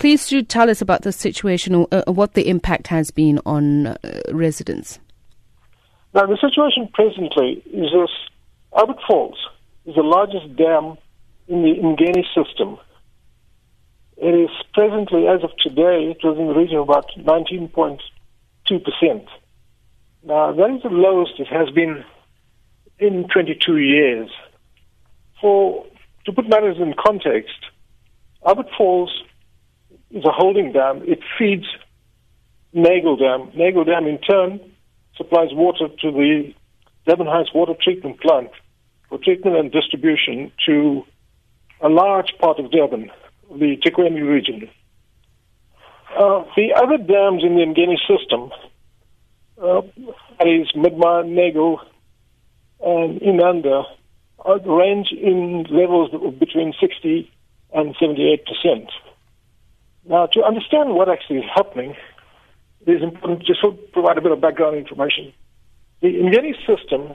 Please do tell us about the situation or uh, what the impact has been on uh, residents. Now, the situation presently is this Albert Falls is the largest dam in the Umgeni system. It is presently, as of today, it was in the region of about 19.2%. Now, that is the lowest it has been in 22 years. For To put matters in context, Albert Falls is a holding dam. It feeds Nagle Dam. Nagle Dam, in turn, supplies water to the Durban Heights Water Treatment Plant for treatment and distribution to a large part of Durban, the eThekwini region. Uh, the other dams in the Umgeni system, uh, that is Midmar, Nagle, and Inanda, uh, range in levels between 60 and 78 percent. Now, to understand what actually is happening, it is important just to provide a bit of background information. The Umgeni system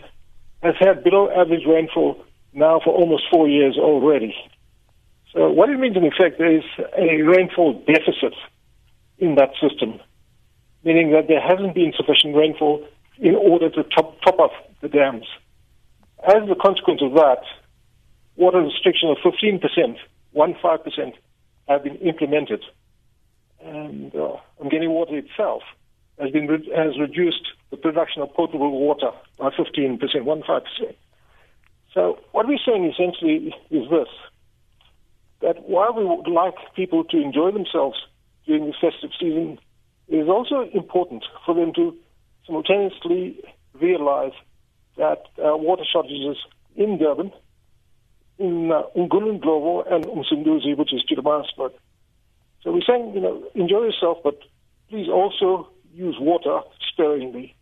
has had below average rainfall now for almost four years already. So what it means in effect is a rainfall deficit in that system, meaning that there hasn't been sufficient rainfall in order to top, top up the dams. As a consequence of that, water restriction of 15%, 15%, have been implemented. And uh, Water itself has been re- has reduced the production of potable water by 15%, 15%. So what we're saying essentially is this, that while we would like people to enjoy themselves during the festive season, it is also important for them to simultaneously realize that uh, water shortages in Durban, in uh, Umgungundlovu and Umsunduzi, which is Pietermaritzburg. So we're saying, you know, enjoy yourself, but please also use water sparingly.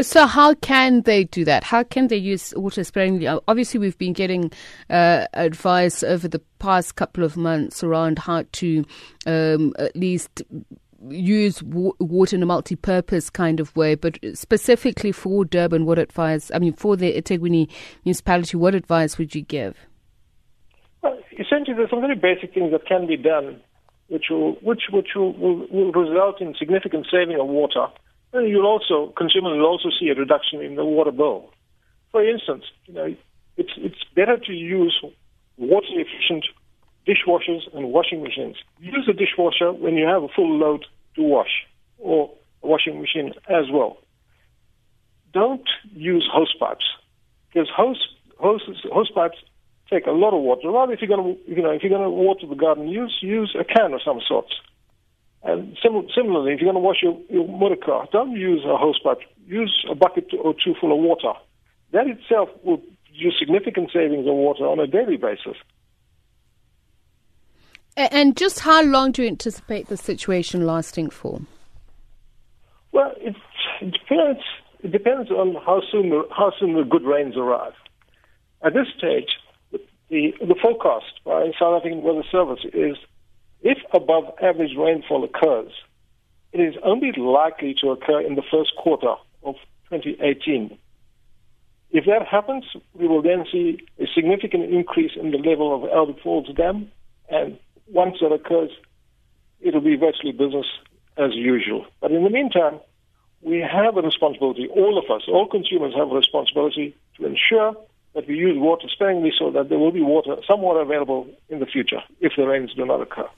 So, how can they do that? How can they use water sparingly? Obviously, we've been getting uh, advice over the past couple of months around how to um, at least use water in a multi-purpose kind of way, but specifically for Durban, what advice? I mean, for the eThekwini municipality, what advice would you give? Well, essentially, there's some very basic things that can be done, which will which which will, will, will result in significant saving of water. And you'll also consumers will also see a reduction in the water bill. For instance, you know, it's it's better to use water efficient dishwashers and washing machines. Use a dishwasher when you have a full load to wash, or a washing machine as well. Don't use hose pipes because hose hose hose pipes take a lot of water. Rather, if you're going to you know if you're going to water the garden, use use a can of some sort. And sim- similarly, if you're going to wash your, your motor car, don't use a hose pipe. Use a bucket or two full of water. That itself will produce significant savings of water on a daily basis. And just how long do you anticipate the situation lasting for? Well, it, depends. It depends on how soon the, how soon the good rains arrive. At this stage, the the forecast by South African Weather Service is if above average rainfall occurs, it is only likely to occur in the first quarter of 2018. If that happens, we will then see a significant increase in the level of Albert Falls Dam and once that occurs, it'll be virtually business as usual. But in the meantime, we have a responsibility, all of us, all consumers have a responsibility to ensure that we use water sparingly so that there will be water, some water available in the future if the rains do not occur.